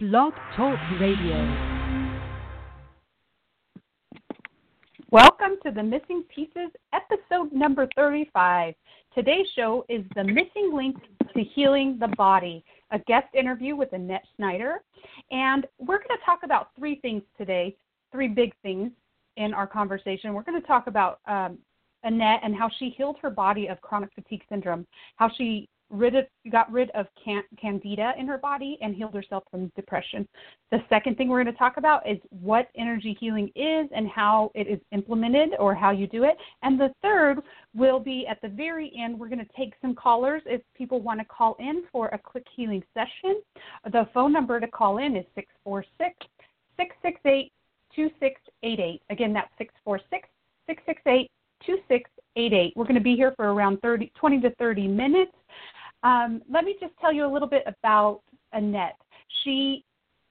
Blog Talk Radio. Welcome to the Missing Pieces, episode number 35. Today's show is The Missing Link to Healing the Body, a guest interview with Annett Schneider. And we're going to talk about three things today, three big things in our conversation. We're going to talk about um, Annett and how she healed her body of chronic fatigue syndrome, how she rid of, got rid of can, candida in her body and healed herself from depression. The second thing we're going to talk about is what energy healing is and how it is implemented or how you do it. And the third will be at the very end. We're going to take some callers if people want to call in for a quick healing session. The phone number to call in is 646 668 2688. Again, that's 646 668 2688. We're going to be here for around 30, 20 to 30 minutes. Um, let me just tell you a little bit about Annett. She,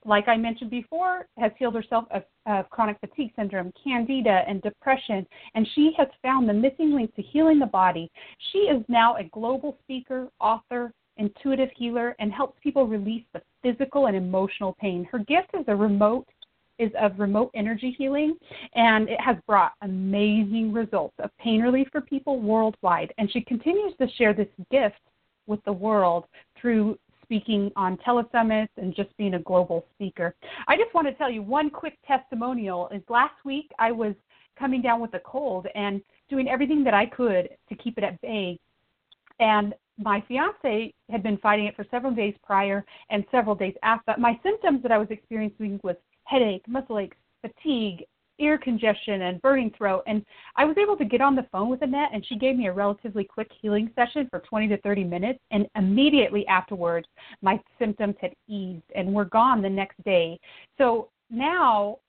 like I mentioned before, has healed herself of, of chronic fatigue syndrome, candida, and depression, and she has found the missing link to healing the body. She is now a global speaker, author, intuitive healer, and helps people release the physical and emotional pain. Her gift is a remote is of remote energy healing, and it has brought amazing results of pain relief for people worldwide. And she continues to share this gift with the world through speaking on telesummits and just being a global speaker. I just want to tell you one quick testimonial is last week I was coming down with a cold and doing everything that I could to keep it at bay. And my fiance had been fighting it for several days prior and several days after. My symptoms that I was experiencing was headache, muscle aches, fatigue, ear congestion and burning throat. And I was able to get on the phone with Annett, and she gave me a relatively quick healing session for 20 to 30 minutes. And immediately afterwards, my symptoms had eased and were gone the next day. So now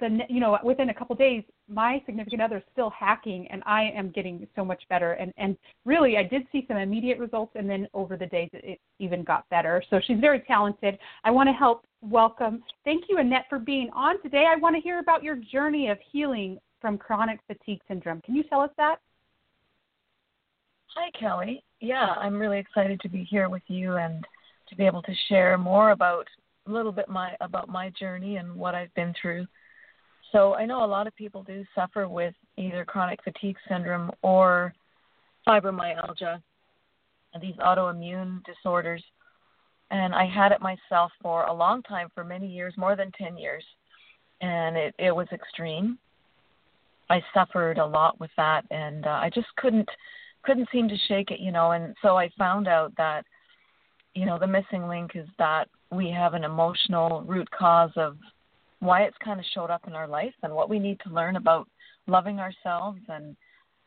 the you know within a couple days my significant other is still hacking and i am getting so much better. And and really i did see some immediate results and then over the days it, even got better. So she's very talented. I want to help welcome. Thank you annett for being on today. I want to hear about your journey of healing from chronic fatigue syndrome. Can you tell us that? Hi kelli. Yeah i'm really excited to be here with you and to be able to share more about a little bit my about my journey and what i've been through so I know a lot of people do suffer with either chronic fatigue syndrome or fibromyalgia, these autoimmune disorders. And I had it myself for a long time, for many years, more than 10 years. And it, it was extreme. I suffered a lot with that, and uh, I just couldn't couldn't seem to shake it, you know. And so I found out that, you know, the missing link is that we have an emotional root cause of why it's kind of showed up in our life and what we need to learn about loving ourselves and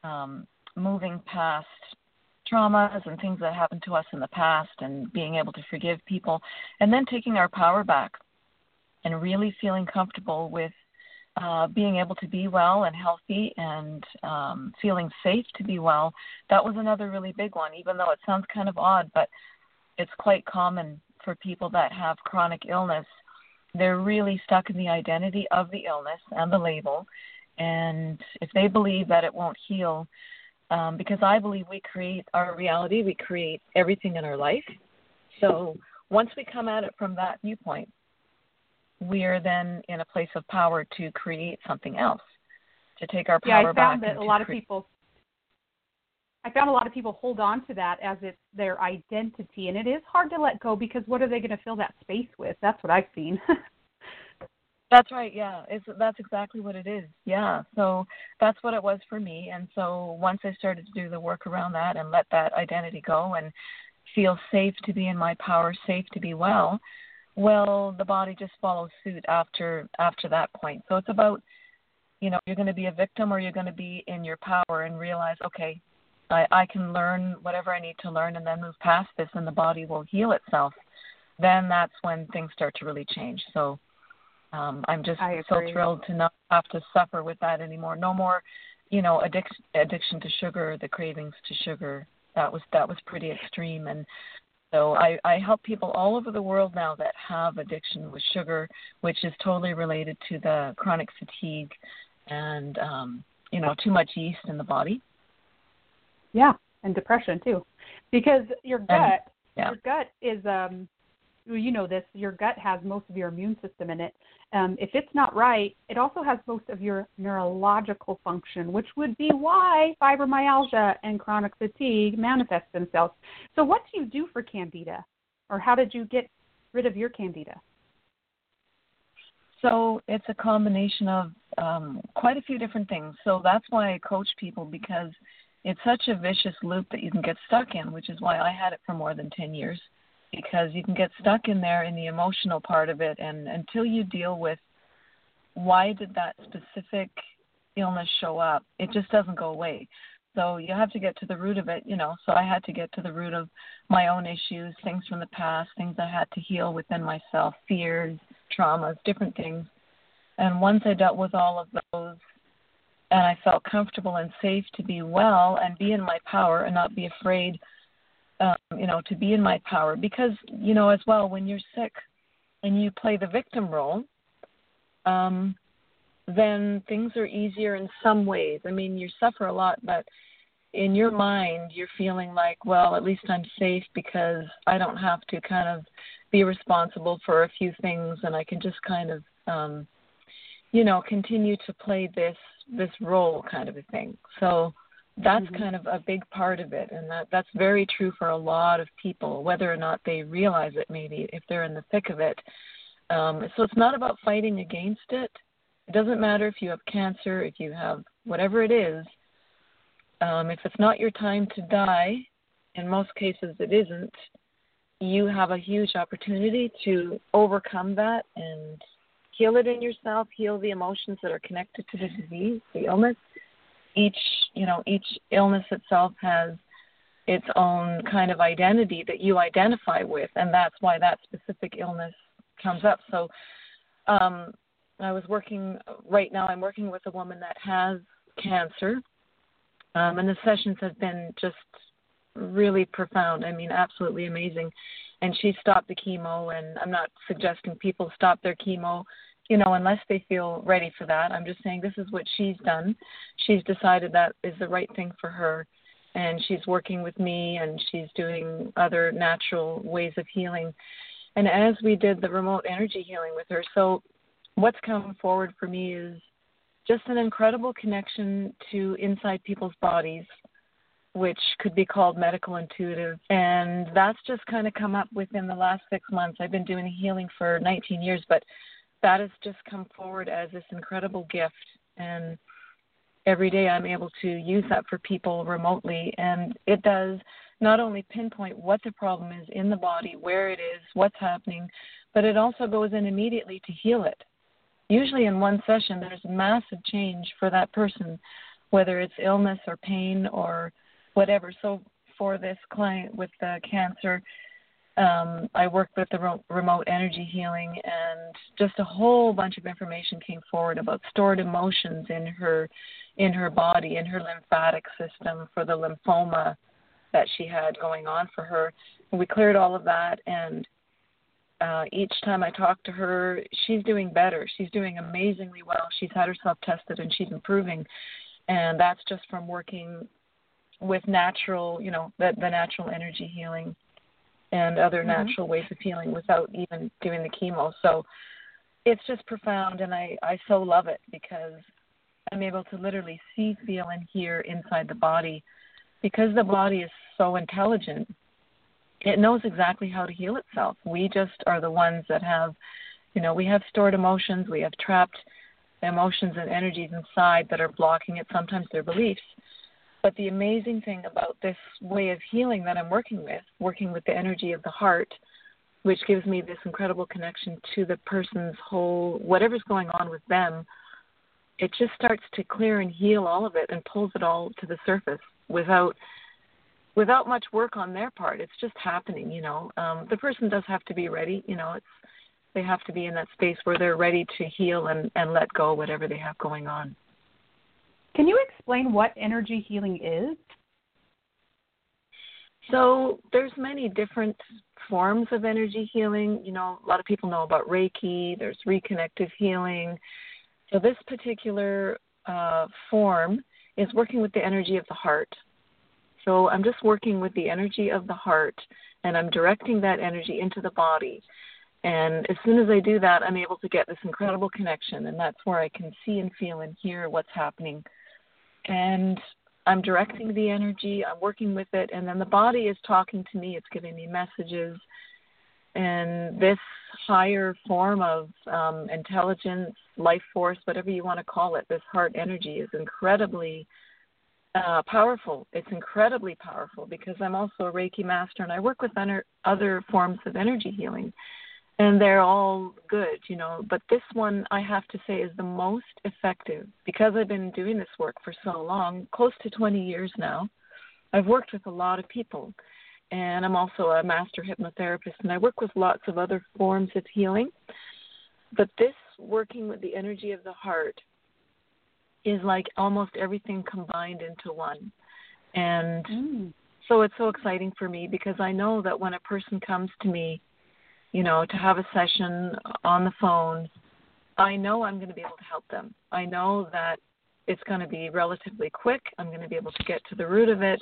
um, moving past traumas and things that happened to us in the past and being able to forgive people and then taking our power back and really feeling comfortable with uh, being able to be well and healthy and um, feeling safe to be well. That was another really big one, even though it sounds kind of odd, but it's quite common for people that have chronic illness they're really stuck in the identity of the illness and the label. And if they believe that it won't heal, um, because I believe we create our reality, we create everything in our life. So once we come at it from that viewpoint, we are then in a place of power to create something else, to take our power back. yeah, I found that a lot of people. I found a lot of people hold on to that as it's their identity, and it is hard to let go because what are they going to fill that space with? That's what I've seen. That's right. Yeah, it's that's exactly what it is. Yeah. So that's what it was for me. And so once I started to do the work around that and let that identity go and feel safe to be in my power, safe to be well, well, the body just follows suit after after that point. So it's about you know, you're going to be a victim or you're going to be in your power and realize, okay, I, I can learn whatever I need to learn and then move past this and the body will heal itself. Then that's when things start to really change. So um, I'm just so thrilled to not have to suffer with that anymore. No more, you know, addiction addiction to sugar, the cravings to sugar. That was that was pretty extreme, and so I, I help people all over the world now that have addiction with sugar, which is totally related to the chronic fatigue and um, you know too much yeast in the body. Yeah, and depression too, because your gut and, yeah. your gut is um you know this, your gut has most of your immune system in it. Um, if it's not right, it also has most of your neurological function, which would be why fibromyalgia and chronic fatigue manifest themselves. So, what do you do for candida, or how did you get rid of your candida? So it's a combination of um, quite a few different things. So that's why I coach people because it's such a vicious loop that you can get stuck in, which is why I had it for more than 10 years because you can get stuck in there in the emotional part of it and until you deal with why did that specific illness show up, it just doesn't go away. So you have to get to the root of it, you know. So I had to get to the root of my own issues, things from the past, things I had to heal within myself, fears, traumas, different things. And once I dealt with all of those and I felt comfortable and safe to be well and be in my power and not be afraid um, you know, to be in my power because, you know, as well when you're sick and you play the victim role, um, then things are easier in some ways. I mean, you suffer a lot, but in your mind, you're feeling like, well, at least I'm safe because I don't have to kind of be responsible for a few things, and I can just kind of, um, you know, continue to play this this role kind of a thing. So that's mm-hmm. kind of a big part of it, and that that's very true for a lot of people, whether or not they realize it. Maybe if they're in the thick of it. Um, so it's not about fighting against it. It doesn't matter if you have cancer, if you have whatever it is um, if it's not your time to die, in most cases it isn't, you have a huge opportunity to overcome that and heal it in yourself, heal the emotions that are connected to the disease, the illness. Each, you know, each illness itself has its own kind of identity that you identify with, and that's why that specific illness comes up. So, um, I was working right now. I'm working with a woman that has cancer, um, and the sessions have been just really profound. I mean, absolutely amazing. And she stopped the chemo, and I'm not suggesting people stop their chemo, you know, unless they feel ready for that. I'm just saying this is what she's done. She's decided that is the right thing for her, and she's working with me, and she's doing other natural ways of healing. And as we did the remote energy healing with her, so what's come forward for me is just an incredible connection to inside people's bodies, which could be called medical intuitive. And that's just kind of come up within the last six months. I've been doing healing for 19 years, but that has just come forward as this incredible gift. And every day I'm able to use that for people remotely. And it does not only pinpoint what the problem is in the body, where it is, what's happening, but it also goes in immediately to heal it usually in one session there's massive change for that person whether it's illness or pain or whatever so for this client with the cancer um, I worked with the remote energy healing, and just a whole bunch of information came forward about stored emotions in her, in her body, in her lymphatic system for the lymphoma that she had going on for her. And we cleared all of that, and uh, each time I talk to her, she's doing better. She's doing amazingly well. She's had herself tested and she's improving, and that's just from working with natural, you know, the, the natural energy healing and other mm-hmm. natural ways of healing without even doing the chemo. So it's just profound, and I I so love it because I'm able to literally see, feel, and hear inside the body because the body is so intelligent it knows exactly how to heal itself. We just are the ones that have, you know, we have stored emotions, we have trapped emotions and energies inside that are blocking it. Sometimes they're beliefs. But the amazing thing about this way of healing that I'm working with, working with the energy of the heart, which gives me this incredible connection to the person's whole, whatever's going on with them, it just starts to clear and heal all of it and pulls it all to the surface without without much work on their part. It's just happening, you know. Um, the person does have to be ready, you know. It's they have to be in that space where they're ready to heal and, and let go whatever they have going on. Can you explain what energy healing is? So there's many different forms of energy healing. You know, a lot of people know about Reiki. There's reconnective healing. So this particular uh, form is working with the energy of the heart. So I'm just working with the energy of the heart and I'm directing that energy into the body. And as soon as I do that, I'm able to get this incredible connection, and that's where I can see and feel and hear what's happening. And I'm directing the energy, I'm working with it, and then the body is talking to me, it's giving me messages. And this higher form of um, intelligence, life force, whatever you want to call it, this heart energy is incredibly uh, powerful. It's incredibly powerful because I'm also a Reiki master and I work with other other forms of energy healing and they're all good, you know. But this one, I have to say, is the most effective because I've been doing this work for so long, close to 20 years now. I've worked with a lot of people, and I'm also a master hypnotherapist, and I work with lots of other forms of healing. But this working with the energy of the heart is like almost everything combined into one. And mm. so it's so exciting for me because I know that when a person comes to me you know, to have a session on the phone, I know I'm going to be able to help them. I know that it's going to be relatively quick. I'm going to be able to get to the root of it,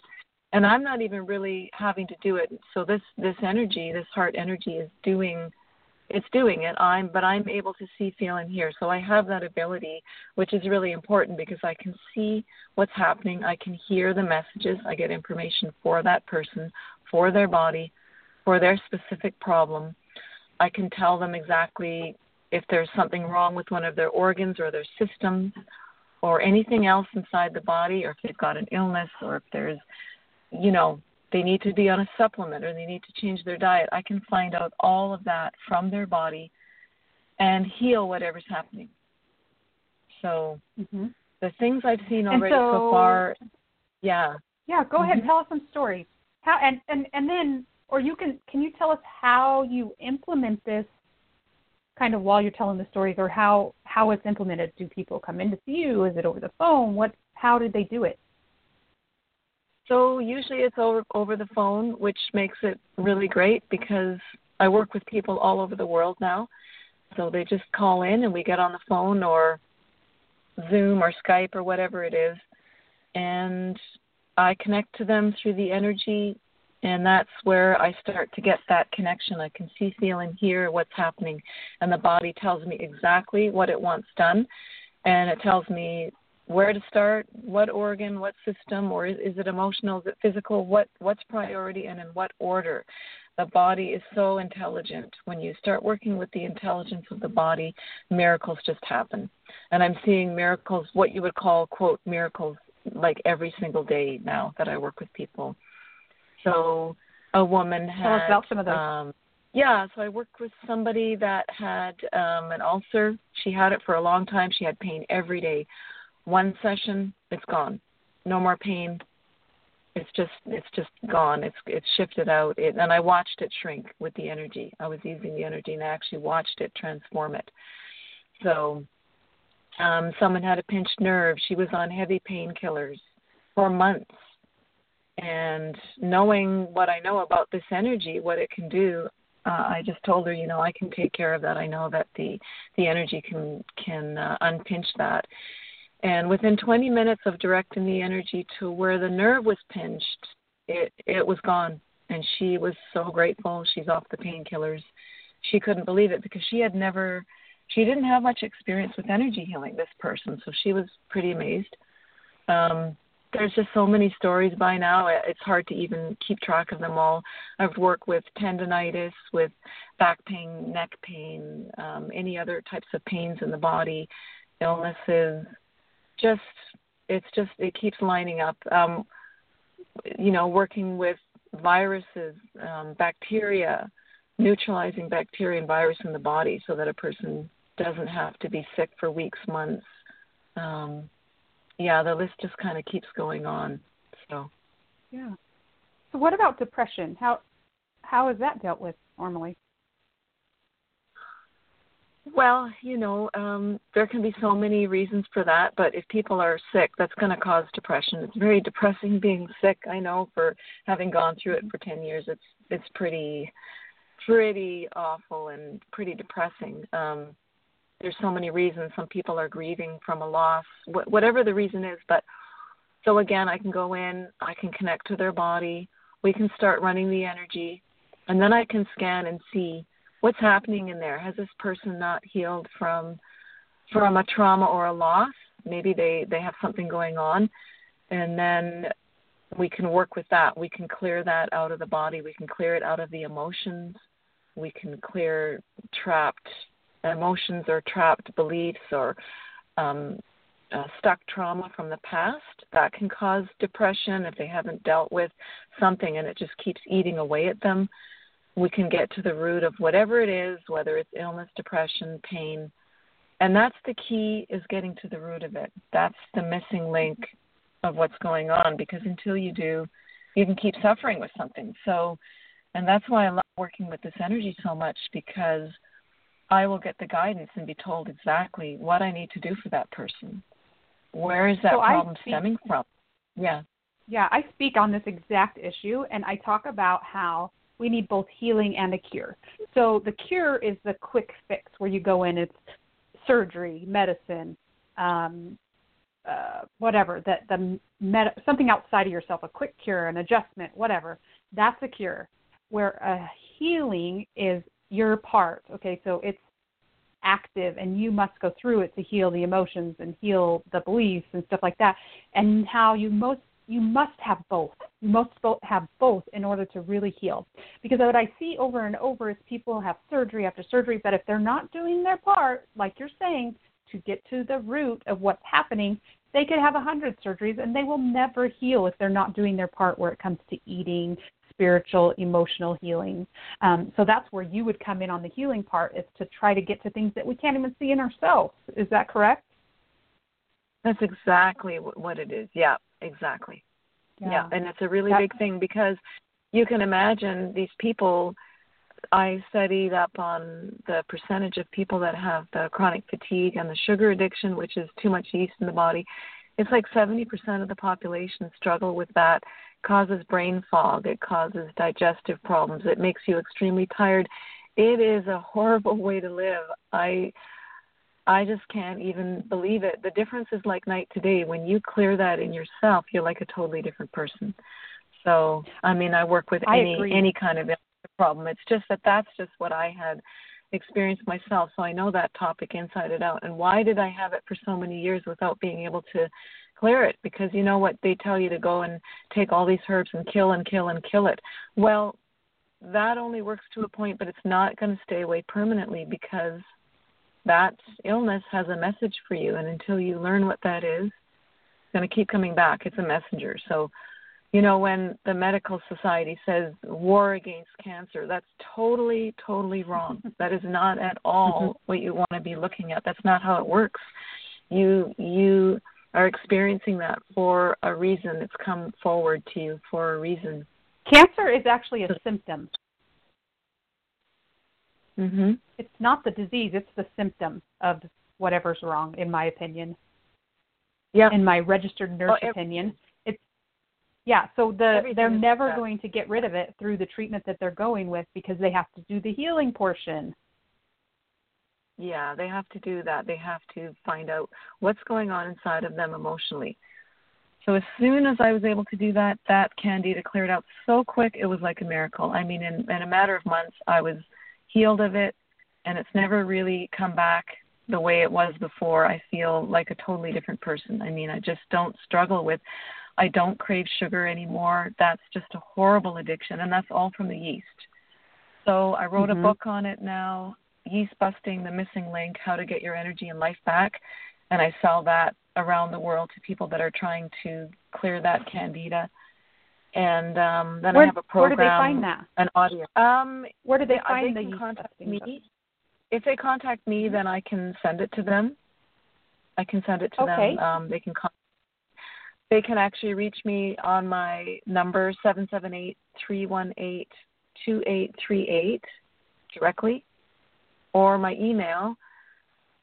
and I'm not even really having to do it. So this this energy, this heart energy, is doing it's doing it. I'm but I'm able to see, feel, and hear. So I have that ability, which is really important because I can see what's happening. I can hear the messages. I get information for that person, for their body, for their specific problem I can tell them exactly if there's something wrong with one of their organs or their systems or anything else inside the body or if they've got an illness or if there's you know they need to be on a supplement or they need to change their diet i can find out all of that from their body and heal whatever's happening so mm-hmm. the things i've seen already so, so, far yeah yeah go mm-hmm. ahead and tell us some stories how and and and then or you can can you tell us how you implement this kind of while you're telling the stories or how how it's implemented? Do people come in to see you? Is it over the phone? What how did they do it? So usually it's over over the phone which makes it really great because i work with people all over the world now. So they just call in and we get on the phone or zoom or skype or whatever it is. And i connect to them through the energy and that's where I start to get that connection. I can see, feel, and hear what's happening, and the body tells me exactly what it wants done, and it tells me where to start, what organ, what system, or is, is it emotional, is it physical, what what's priority, and in what order. The body is so intelligent. When you start working with the intelligence of the body, miracles just happen. And I'm seeing miracles, what you would call, quote, miracles, like every single day now that I work with people. So a woman had. Tell us about some of those. Um, yeah, so I worked with somebody that had um, an ulcer. She had it for a long time. She had pain every day. One session, it's gone. No more pain. It's just it's just gone. It's it's shifted out. It, and I watched it shrink with the energy. I was using the energy, and I actually watched it transform it. So, um, someone had a pinched nerve. She was on heavy painkillers for months and knowing what I know about this energy, what it can do, uh, I just told her, you know, I can take care of that. I know that the the energy can can uh, unpinch that. And within 20 minutes of directing the energy to where the nerve was pinched, it it was gone. And she was so grateful. She's off the painkillers. She couldn't believe it because she had never, she didn't have much experience with energy healing. This person, so she was pretty amazed. Um, there's just so many stories by now. It's hard to even keep track of them all. I've worked with tendonitis, with back pain, neck pain, um, any other types of pains in the body, illnesses. Just it's just it keeps lining up. Um, you know, working with viruses, um, bacteria, neutralizing bacteria and virus in the body, so that a person doesn't have to be sick for weeks, months. Um, yeah, the list just kind of keeps going on. So. Yeah. So what about depression? How how is that dealt with normally? Well, you know, um, there can be so many reasons for that, but if people are sick, that's going to cause depression. It's very depressing being sick. I know for having gone through it for 10 years, it's it's pretty pretty awful and pretty depressing. Um, there's so many reasons. Some people are grieving from a loss, wh- whatever the reason is. But So again, I can go in, I can connect to their body, we can start running the energy, and then I can scan and see what's happening in there. Has this person not healed from from a trauma or a loss? Maybe they they have something going on, and then we can work with that. We can clear that out of the body. We can clear it out of the emotions. We can clear trapped emotions or trapped beliefs or um, uh, stuck trauma from the past. That can cause depression if they haven't dealt with something and it just keeps eating away at them. We can get to the root of whatever it is, whether it's illness, depression, pain. And that's the key is getting to the root of it. That's the missing link of what's going on because until you do, you can keep suffering with something. So, and that's why I love working with this energy so much because I will get the guidance and be told exactly what I need to do for that person. Where is that so problem speak, stemming from? Yeah. Yeah, I speak on this exact issue and I talk about how we need both healing and a cure. So the cure is the quick fix where you go in, it's surgery, medicine, um, uh, whatever that the med- something outside of yourself, a quick cure, an adjustment, whatever. That's a cure. Where a healing is your part. Okay, so it's active, and you must go through it to heal the emotions and heal the beliefs and stuff like that. And how you most you must have both. You must both have both in order to really heal. Because what I see over and over is people have surgery after surgery, but if they're not doing their part, like you're saying, to get to the root of what's happening, they could have a hundred surgeries and they will never heal if they're not doing their part where it comes to eating, spiritual, emotional healing. Um, so that's where you would come in on the healing part is to try to get to things that we can't even see in ourselves. Is that correct? That's exactly what it is. Yeah, exactly. Yeah, yeah. and it's a really that's, big thing because you can imagine these people I studied up on the percentage of people that have the chronic fatigue and the sugar addiction, which is too much yeast in the body. It's like 70% of the population struggle with that. Causes brain fog. It causes digestive problems. It makes you extremely tired. It is a horrible way to live. I I just can't even believe it. The difference is like night to day. When you clear that in yourself, you're like a totally different person. So, I mean, I work with any any kind of problem. It's just that that's just what I had experienced myself. So I know that topic inside and out. And why did I have it for so many years without being able to clear it? Because you know what? They tell you to go and take all these herbs and kill and kill and kill it. Well, that only works to a point, but it's not going to stay away permanently because that illness has a message for you. And until you learn what that is, it's going to keep coming back. It's a messenger. So you know, when the medical society says war against cancer, that's totally, totally wrong. that is not at all mm-hmm. what you want to be looking at. That's not how it works. You you are experiencing that for a reason. It's come forward to you for a reason. Cancer is actually a symptom. Mhm. It's not the disease, it's the symptom of whatever's wrong in my opinion. Yeah. In my registered nurse opinion. It's yeah, so the they're never going to get rid of it through the treatment that they're going with because they have to do the healing portion. Yeah, they have to do that. They have to find out what's going on inside of them emotionally. So as soon as I was able to do that, that candida cleared out so quick it was like a miracle. I mean, in, in a matter of months, I was healed of it, and it's never really come back the way it was before. I feel like a totally different person. I mean, I just don't struggle with I don't crave sugar anymore. That's just a horrible addiction, and that's all from the yeast. So I wrote mm-hmm. a book on it now, Yeast Busting the Missing Link How to Get Your Energy and Life Back. And I sell that around the world to people that are trying to clear that candida. And um, then where, I have a program. Where do they find that? An audio. Um, where do they, they find they the contact me? If they contact me, then I can send it to them. I can send it to okay. them. Um, they can contact they can actually reach me on my number seven seven eight three one eight two eight three eight directly, or my email.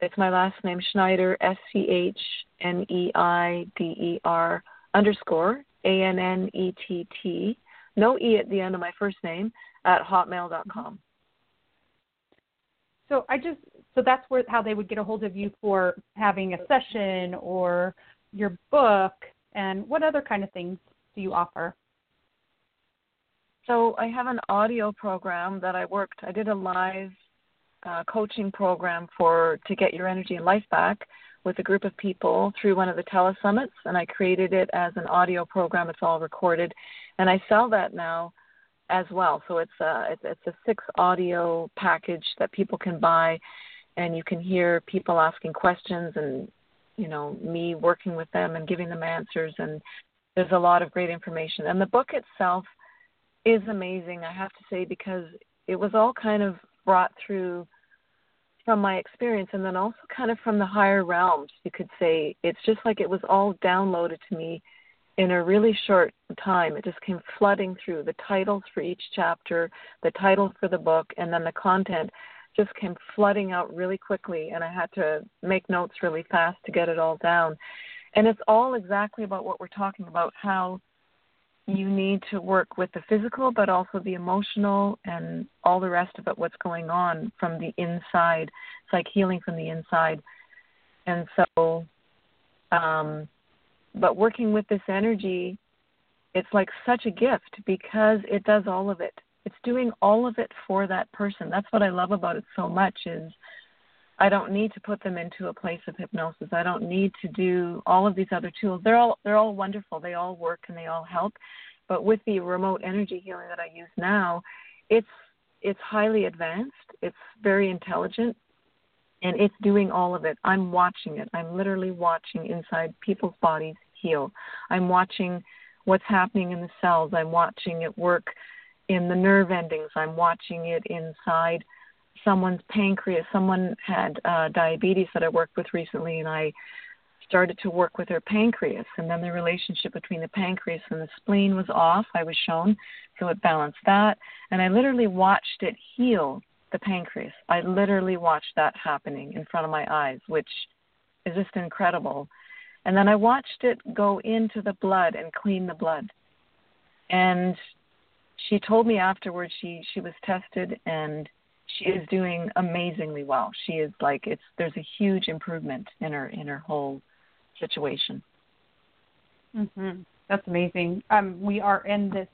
It's my last name Schneider S C H N E I D E R underscore A N N E T T no e at the end of my first name at hotmail.com. So I just so that's where how they would get a hold of you for having a session or your book And what other kind of things do you offer? So I have an audio program that I worked. I did a live uh, coaching program for to get your energy and life back with a group of people through one of the telesummits, and I created it as an audio program. It's all recorded, and I sell that now as well. So it's a it's, it's a six audio package that people can buy, and you can hear people asking questions and you know me working with them and giving them answers and there's a lot of great information and the book itself is amazing i have to say because it was all kind of brought through from my experience and then also kind of from the higher realms you could say. It's just like it was all downloaded to me in a really short time. It just came flooding through. The titles for each chapter the title for the book and then the content just came flooding out really quickly and i had to make notes really fast to get it all down. And it's all exactly about what we're talking about how you need to work with the physical, but also the emotional and all the rest of it, what's going on from the inside. It's like healing from the inside. And so, um, but working with this energy, it's like such a gift because it does all of it. It's doing all of it for that person. That's what I love about it so much is I don't need to put them into a place of hypnosis. I don't need to do all of these other tools. They're all they're all wonderful. They all work and they all help. But with the remote energy healing that I use now, it's it's highly advanced. It's very intelligent and it's doing all of it. I'm watching it. I'm literally watching inside people's bodies heal. I'm watching what's happening in the cells. I'm watching it work in the nerve endings. I'm watching it inside someone's pancreas. Someone had uh, diabetes that I worked with recently, and I started to work with their pancreas. And then the relationship between the pancreas and the spleen was off, I was shown, so it balanced that. And I literally watched it heal the pancreas. I literally watched that happening in front of my eyes, which is just incredible. And then I watched it go into the blood and clean the blood. And she told me afterwards she she was tested and she is doing amazingly well. She is like it's there's a huge improvement in her in her whole situation. Mhm. That's amazing. Um we are in this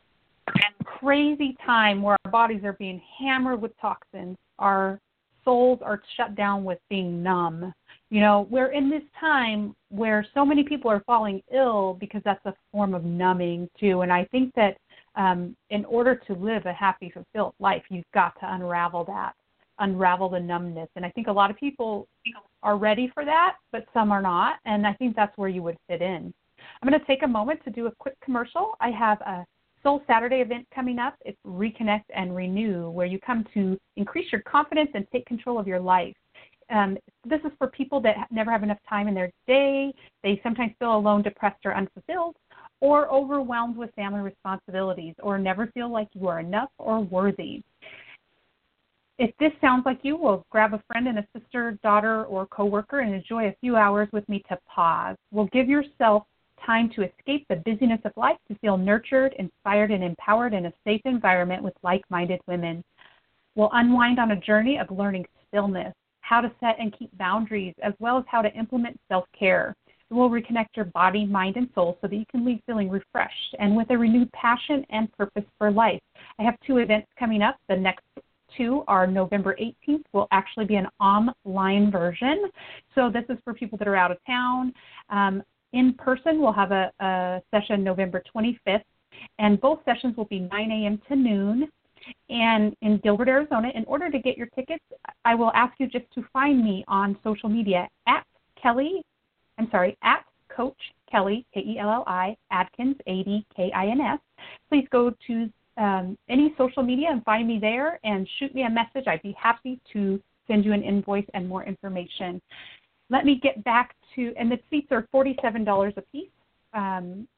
crazy time where our bodies are being hammered with toxins. Our souls are shut down with being numb. You know, we're in this time where so many people are falling ill because that's a form of numbing too. And I think that um, in order to live a happy, fulfilled life, you've got to unravel that, unravel the numbness. And I think a lot of people are ready for that, but some are not. And I think that's where you would fit in. I'm going to take a moment to do a quick commercial. I have a Soul Saturday event coming up. It's Reconnect and Renew, where you come to increase your confidence and take control of your life. Um, this is for people that never have enough time in their day. They sometimes feel alone, depressed, or unfulfilled or overwhelmed with family responsibilities, or never feel like you are enough or worthy. If this sounds like you, we'll grab a friend and a sister, daughter, or coworker and enjoy a few hours with me to pause. We'll give yourself time to escape the busyness of life to feel nurtured, inspired, and empowered in a safe environment with like minded women. We'll unwind on a journey of learning stillness, how to set and keep boundaries, as well as how to implement self care. It will reconnect your body, mind, and soul so that you can leave feeling refreshed and with a renewed passion and purpose for life. I have two events coming up. The next two are November 18th, will actually be an online version. So this is for people that are out of town. Um, in person, we'll have a, a session November 25th, and both sessions will be 9 a.m. to noon and in Gilbert, Arizona. In order to get your tickets, I will ask you just to find me on social media at Kelli I'm sorry, at Coach Kelli, K E L L I, Adkins, A D K I N S. Please go to um, any social media and find me there and shoot me a message. I'd be happy to send you an invoice and more information. Let me get back to, and the seats are $47 a piece. Um,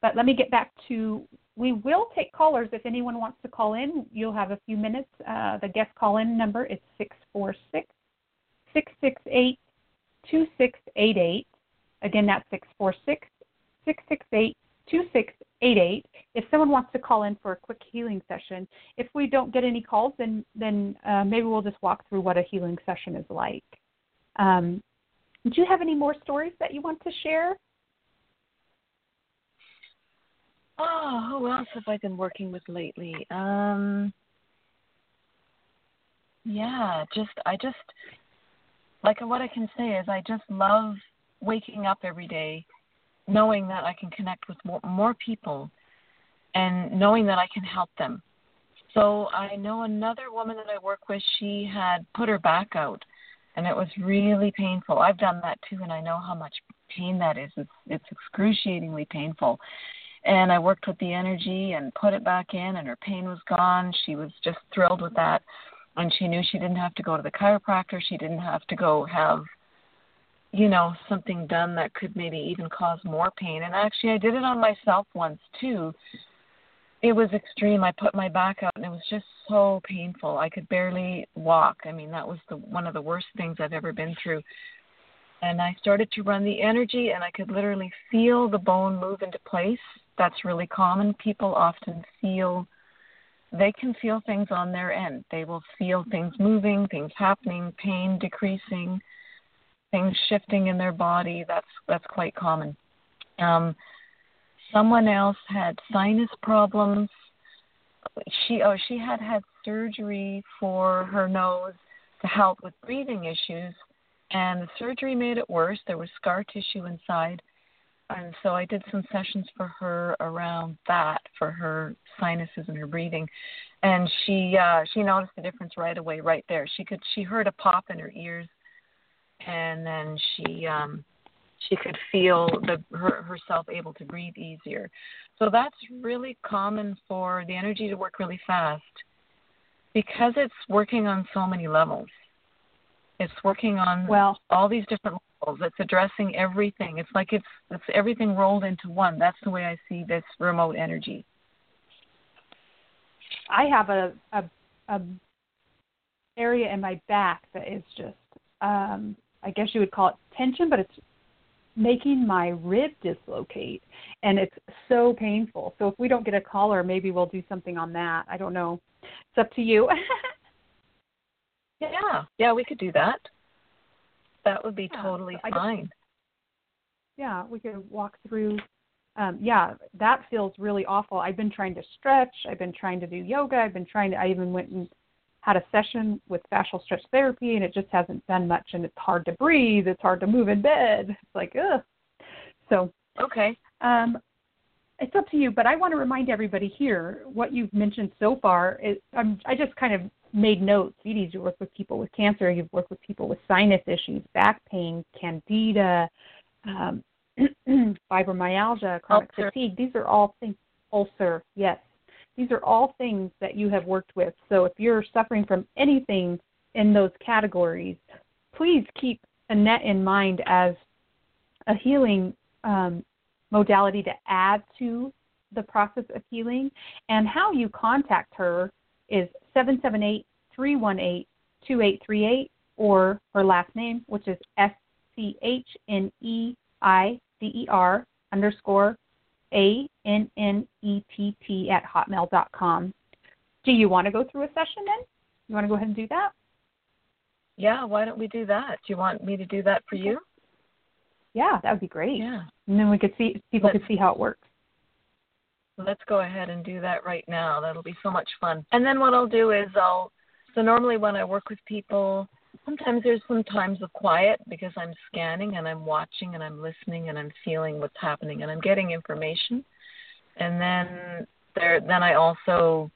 but let me get back to, we will take callers if anyone wants to call in. You'll have a few minutes. Uh, the guest call in number is 646 668 2688. Again, that's 646 668 2688. If someone wants to call in for a quick healing session, if we don't get any calls, then then uh, maybe we'll just walk through what a healing session is like. Um, do you have any more stories that you want to share? Oh, who else have I been working with lately? Um, yeah, just I just like what I can say is I just love waking up every day knowing that I can connect with more, more people and knowing that I can help them. So I know another woman that I work with, she had put her back out and it was really painful. I've done that too and I know how much pain that is. It's it's excruciatingly painful. And I worked with the energy and put it back in and her pain was gone. She was just thrilled with that. And she knew she didn't have to go to the chiropractor. She didn't have to go have you know, something done that could maybe even cause more pain. And actually, I did it on myself once too. It was extreme. I put my back out, and it was just so painful. I could barely walk. I mean, that was the one of the worst things I've ever been through. And I started to run the energy, and I could literally feel the bone move into place. That's really common. People often feel they can feel things on their end. They will feel things moving, things happening, pain decreasing things shifting in their body. That's that's quite common. Um, someone else had sinus problems. She oh she had had surgery for her nose to help with breathing issues, and the surgery made it worse. There was scar tissue inside, and so I did some sessions for her around that for her sinuses and her breathing, and she uh, she noticed the difference right away, right there. She could she heard a pop in her ears and then she um she could feel the her, herself able to breathe easier. So that's really common for the energy to work really fast because it's working on so many levels. It's working on well all these different levels. It's addressing everything. It's like it's it's everything rolled into one. That's the way I see this remote energy. I have a a, a area in my back that is just um I guess you would call it tension, but it's making my rib dislocate and it's so painful. So if we don't get a caller, maybe we'll do something on that. I don't know. It's up to you. yeah. Yeah, we could do that. That would be yeah, totally fine. Yeah, we could walk through um, yeah, that feels really awful. I've been trying to stretch. I've been trying to do yoga. I've been trying to. I even went and had a session with fascial stretch therapy and it just hasn't done much and it's hard to breathe it's hard to move in bed. It's like ugh. So okay. um it's up to you but i want to remind everybody here what you've mentioned so far. Is um, i just kind of made notes. Edie's you work with people with cancer you've worked with people with sinus issues back pain candida um, fibromyalgia chronic ulcer. fatigue. These are all things ulcer yes these are all things that you have worked with. So if you're suffering from anything in those categories, please keep Annett in mind as a healing um, modality to add to the process of healing. And how you contact her is 778 318 2838 or her last name, which is S C H N E I D E R underscore a N N E T T at hotmail dot com. Do you want to go through a session then? You want to go ahead and do that? Yeah, why don't we do that? Do you want me to do that for you? Yeah, that would be great. Yeah. And then we could see people let's, could see how it works. Let's go ahead and do that right now. That'll be so much fun. And then what I'll do is I'll so normally when I work with people, sometimes there's some times of quiet because I'm scanning and I'm watching and I'm listening and I'm feeling what's happening and I'm getting information. And then there then I also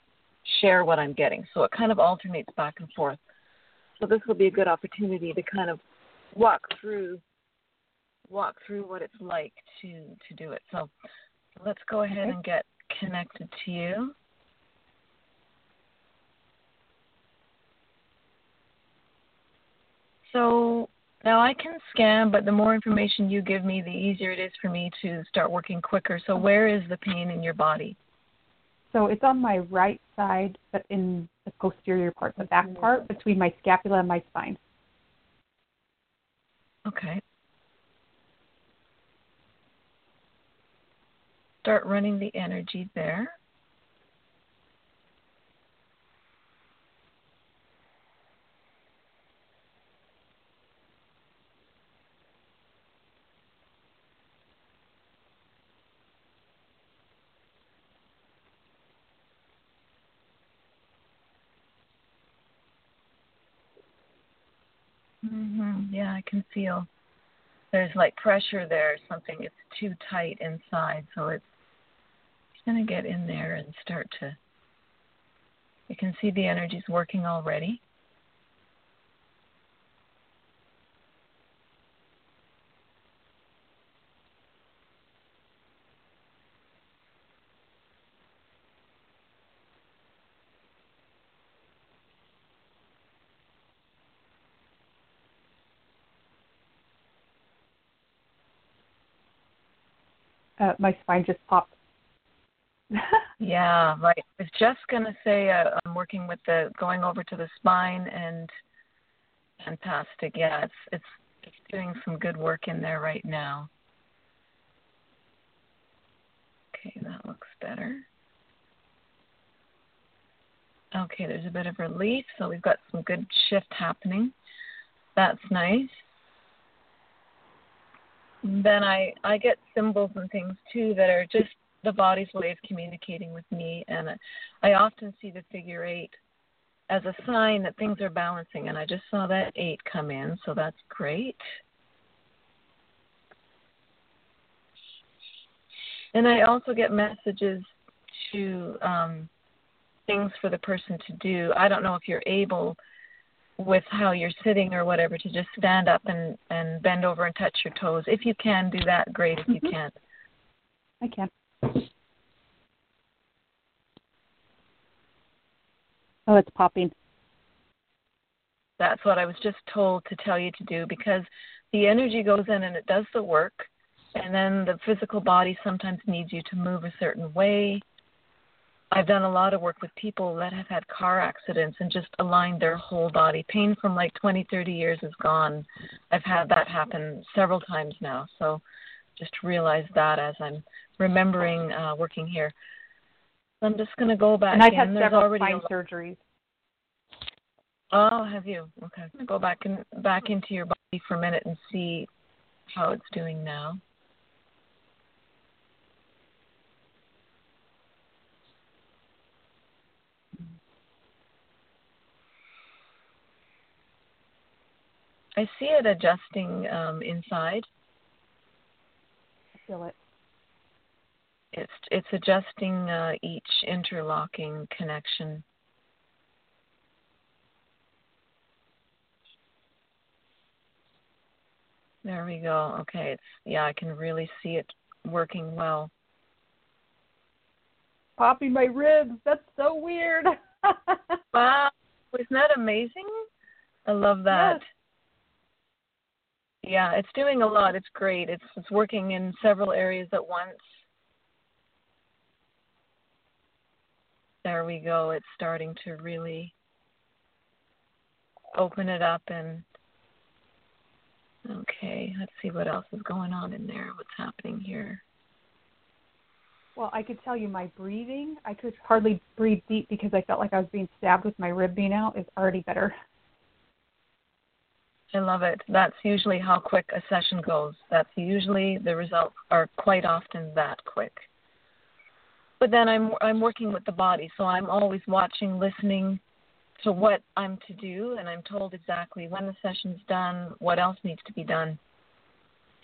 share what I'm getting. So it kind of alternates back and forth. So this will be a good opportunity to kind of walk through walk through what it's like to to do it. So let's go ahead and get connected to you. So now I can scan, but the more information you give me, the easier it is for me to start working quicker. So where is the pain in your body? So it's on my right side, but in the posterior part, the back part, mm-hmm. between my scapula and my spine. Okay. Start running the energy there. Mm-hmm. Yeah, I can feel there's like pressure there. Something it's too tight inside, so it's it's going to get in there and start to. You can see the energy's working already. Uh, my spine just popped. yeah, right. I was just gonna say uh, I'm working with the going over to the spine and fantastic. Yeah, it's it's it's doing some good work in there right now. Okay, that looks better. Okay, there's a bit of relief, so we've got some good shift happening. That's nice then I I get symbols and things too that are just the body's way of communicating with me, and I often see the figure eight as a sign that things are balancing, and I just saw that eight come in, so that's great. And I also get messages to um, things for the person to do. I don't know if you're able with how you're sitting or whatever to just stand up and and bend over and touch your toes. If you can do that, great. If mm-hmm. you can't, I can. Oh, it's popping. That's what I was just told to tell you to do because the energy goes in and it does the work, and then the physical body sometimes needs you to move a certain way I've done a lot of work with people that have had car accidents and just aligned their whole body. Pain from like 20, 30 years is gone. I've had that happen several times now. So just realize that as I'm remembering uh, working here. I'm just going to go back. And I've in. had There's several already spine surgeries. Oh, have you? Okay. Go back and back into your body for a minute and see how it's doing now. I see it adjusting um, inside. I feel it. It's it's adjusting uh, each interlocking connection. There we go. Okay, it's yeah, I can really see it working well. Popping my ribs. That's so weird. wow, isn't that amazing? I love that. Yes. Yeah, it's doing a lot. It's great. It's it's working in several areas at once. There we go. It's starting to really open it up and okay, let's see what else is going on in there. What's happening here? Well, I could tell you my breathing. I could hardly breathe deep because I felt like I was being stabbed with my rib being out is already better. I love it. That's usually how quick a session goes. That's usually the results are quite often that quick. But then I'm I'm working with the body, so I'm always watching, listening to what I'm to do, and I'm told exactly when the session's done, what else needs to be done.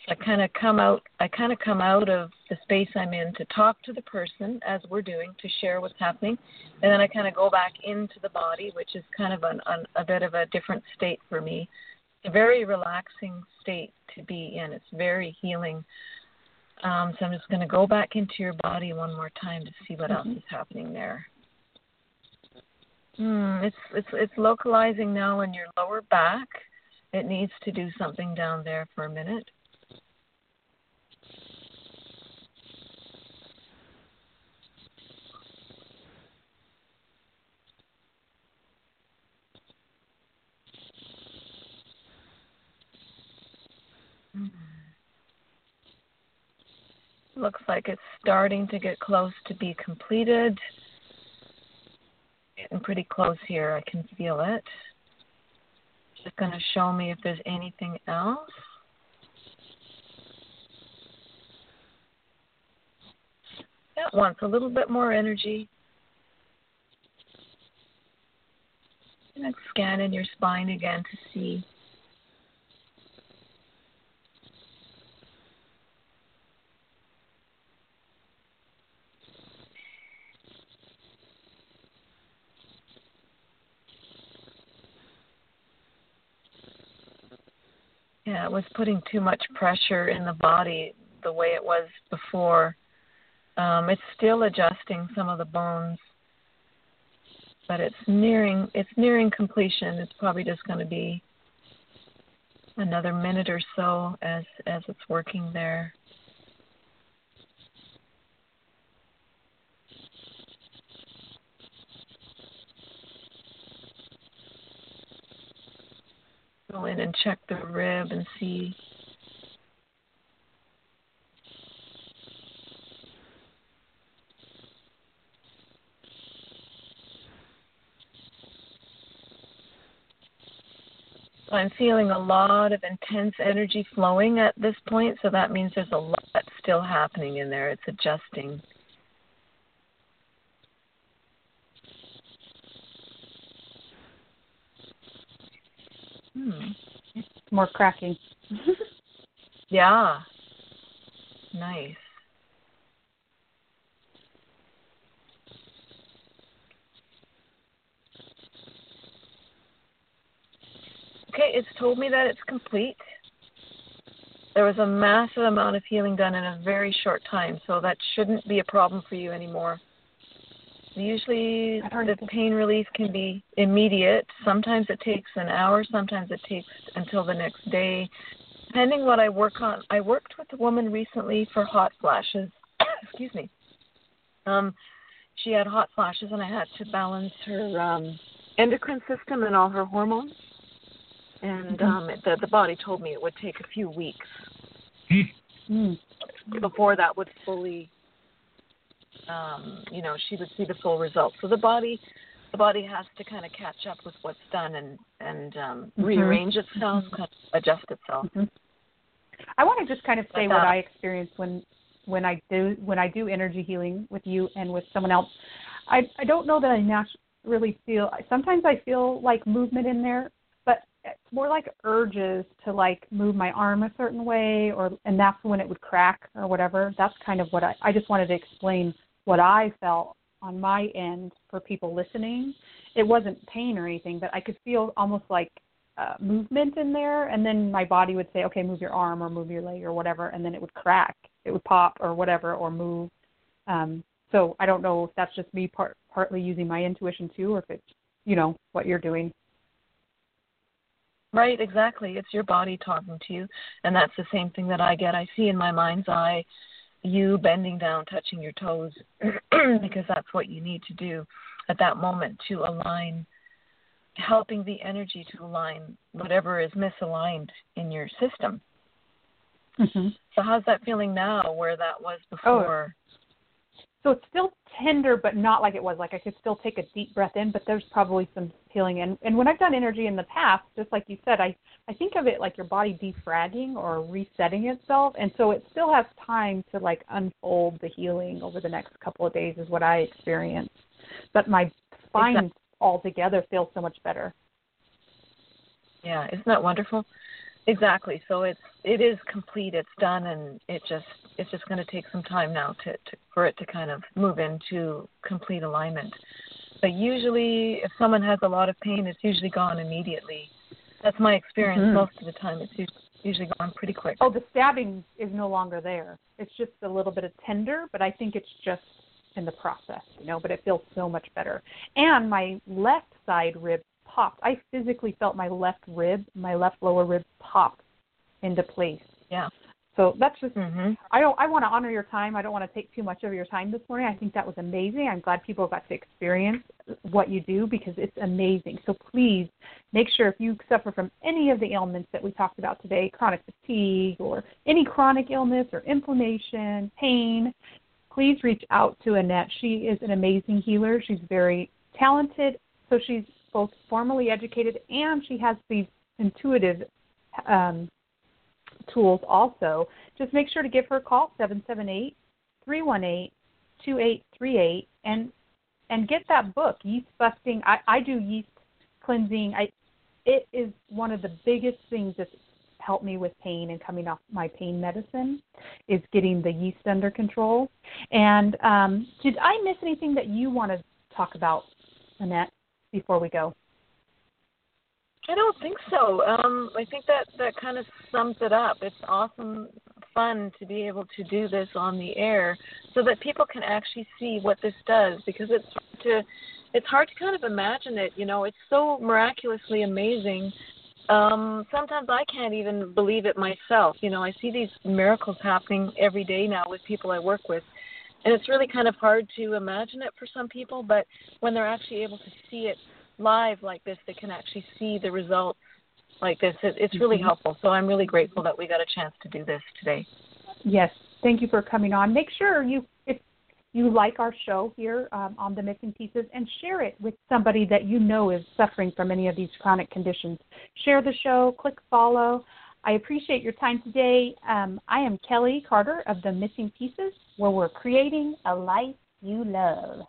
So I kind of come out. I kind of come out of the space I'm in to talk to the person as we're doing to share what's happening, and then I kind of go back into the body, which is kind of an, an, a bit of a different state for me a very relaxing state to be in. It's very healing. Um, so I'm just going to go back into your body one more time to see what mm-hmm. else is happening there. Mm, it's it's it's localizing now in your lower back. It needs to do something down there for a minute. Looks like it's starting to get close to be completed. Getting pretty close here. I can feel it. Just going to show me if there's anything else. That wants a little bit more energy. And scan in your spine again to see Yeah, it was putting too much pressure in the body the way it was before. Um, it's still adjusting some of the bones, but it's nearing it's nearing completion. It's probably just going to be another minute or so as as it's working there. Go in and check the rib and see I'm feeling a lot of intense energy flowing at this point, so that means there's a lot still happening in there. It's adjusting. Hmm. More cracking. yeah. Nice. Okay, it's told me that it's complete. There was a massive amount of healing done in a very short time, so that shouldn't be a problem for you anymore. Usually, the pain relief can be immediate. Sometimes it takes an hour, sometimes it takes until the next day, depending what I work on. I worked with a woman recently for hot flashes. Excuse me. Um, she had hot flashes, and I had to balance her um, endocrine system and all her hormones and mm-hmm. um, the the body told me it would take a few weeks mm. before that would fully, um, you know, she would see the full results. So the body, the body has to kind of catch up with what's done and and um, mm-hmm. rearrange itself, kind of adjust itself. Mm-hmm. I want to just kind of say but, uh, what I experienced when when I do when I do energy healing with you and with someone else. I I don't know that I naturally really feel. Sometimes I feel like movement in there, but it's more like urges to like move my arm a certain way or and that's when it would crack or whatever that's kind of what i i just wanted to explain what i felt on my end for people listening it wasn't pain or anything but i could feel almost like uh, movement in there and then my body would say okay move your arm or move your leg or whatever and then it would crack it would pop or whatever or move um so i don't know if that's just me part partly using my intuition too or if it's you know what you're doing Right, exactly. It's your body talking to you. And that's the same thing that I get. I see in my mind's eye you bending down, touching your toes, because that's what you need to do at that moment to align, helping the energy to align whatever is misaligned in your system. Mm-hmm. So, how's that feeling now where that was oh, before? So it's still tender but not like it was. Like i could still take a deep breath in but there's probably some healing and and when i've done energy in the past just like you said i i think of it like your body defragging or resetting itself. And so it still has time to like unfold the healing over the next couple of days is what i experience. But my spine exactly. altogether feels so much better. Yeah isn't that wonderful Exactly. So it's it is complete. It's done, and it just it's just going to take some time now to, to for it to kind of move into complete alignment. But usually, if someone has a lot of pain, it's usually gone immediately. That's my experience. Mm-hmm. Most of the time, it's usually gone pretty quick. Oh, the stabbing is no longer there. It's just a little bit of tender, but I think it's just in the process, you know. But it feels so much better. And my left side rib popped. I physically felt my left rib, my left lower rib pop into place. Yeah. So that's just mm-hmm. I don't I want to honor your time. I don't want to take too much of your time this morning. I think that was amazing. I'm glad people got to experience what you do because it's amazing. So please make sure if you suffer from any of the ailments that we talked about today, chronic fatigue or any chronic illness or inflammation, pain, please reach out to Annett. She is an amazing healer. She's very talented. So she's both formally educated and she has these intuitive um, tools also. Just make sure to give her a call, 778 318 2838, and and get that book, Yeast Busting. I, I do yeast cleansing. I it is one of the biggest things that's helped me with pain and coming off my pain medicine is getting the yeast under control. And um, did I miss anything that you want to talk about, Annett? Before we go? I don't think so. Um, I think that that kind of sums it up. It's awesome fun to be able to do this on the air so that people can actually see what this does because it's hard to it's hard to kind of imagine it, you know, it's so miraculously amazing. Um, sometimes I can't even believe it myself. You know, I see these miracles happening every day now with people I work with. And it's really kind of hard to imagine it for some people, but when they're actually able to see it live like this, they can actually see the results like this. It, it's really mm-hmm. helpful. So I'm really grateful that we got a chance to do this today. Yes, thank you for coming on. Make sure you, if you like our show here um, on the missing pieces, and share it with somebody that you know is suffering from any of these chronic conditions. Share the show, click follow. I appreciate your time today. Um, I am Kelli Carter of the Missing Pieces, where we're creating a life you love.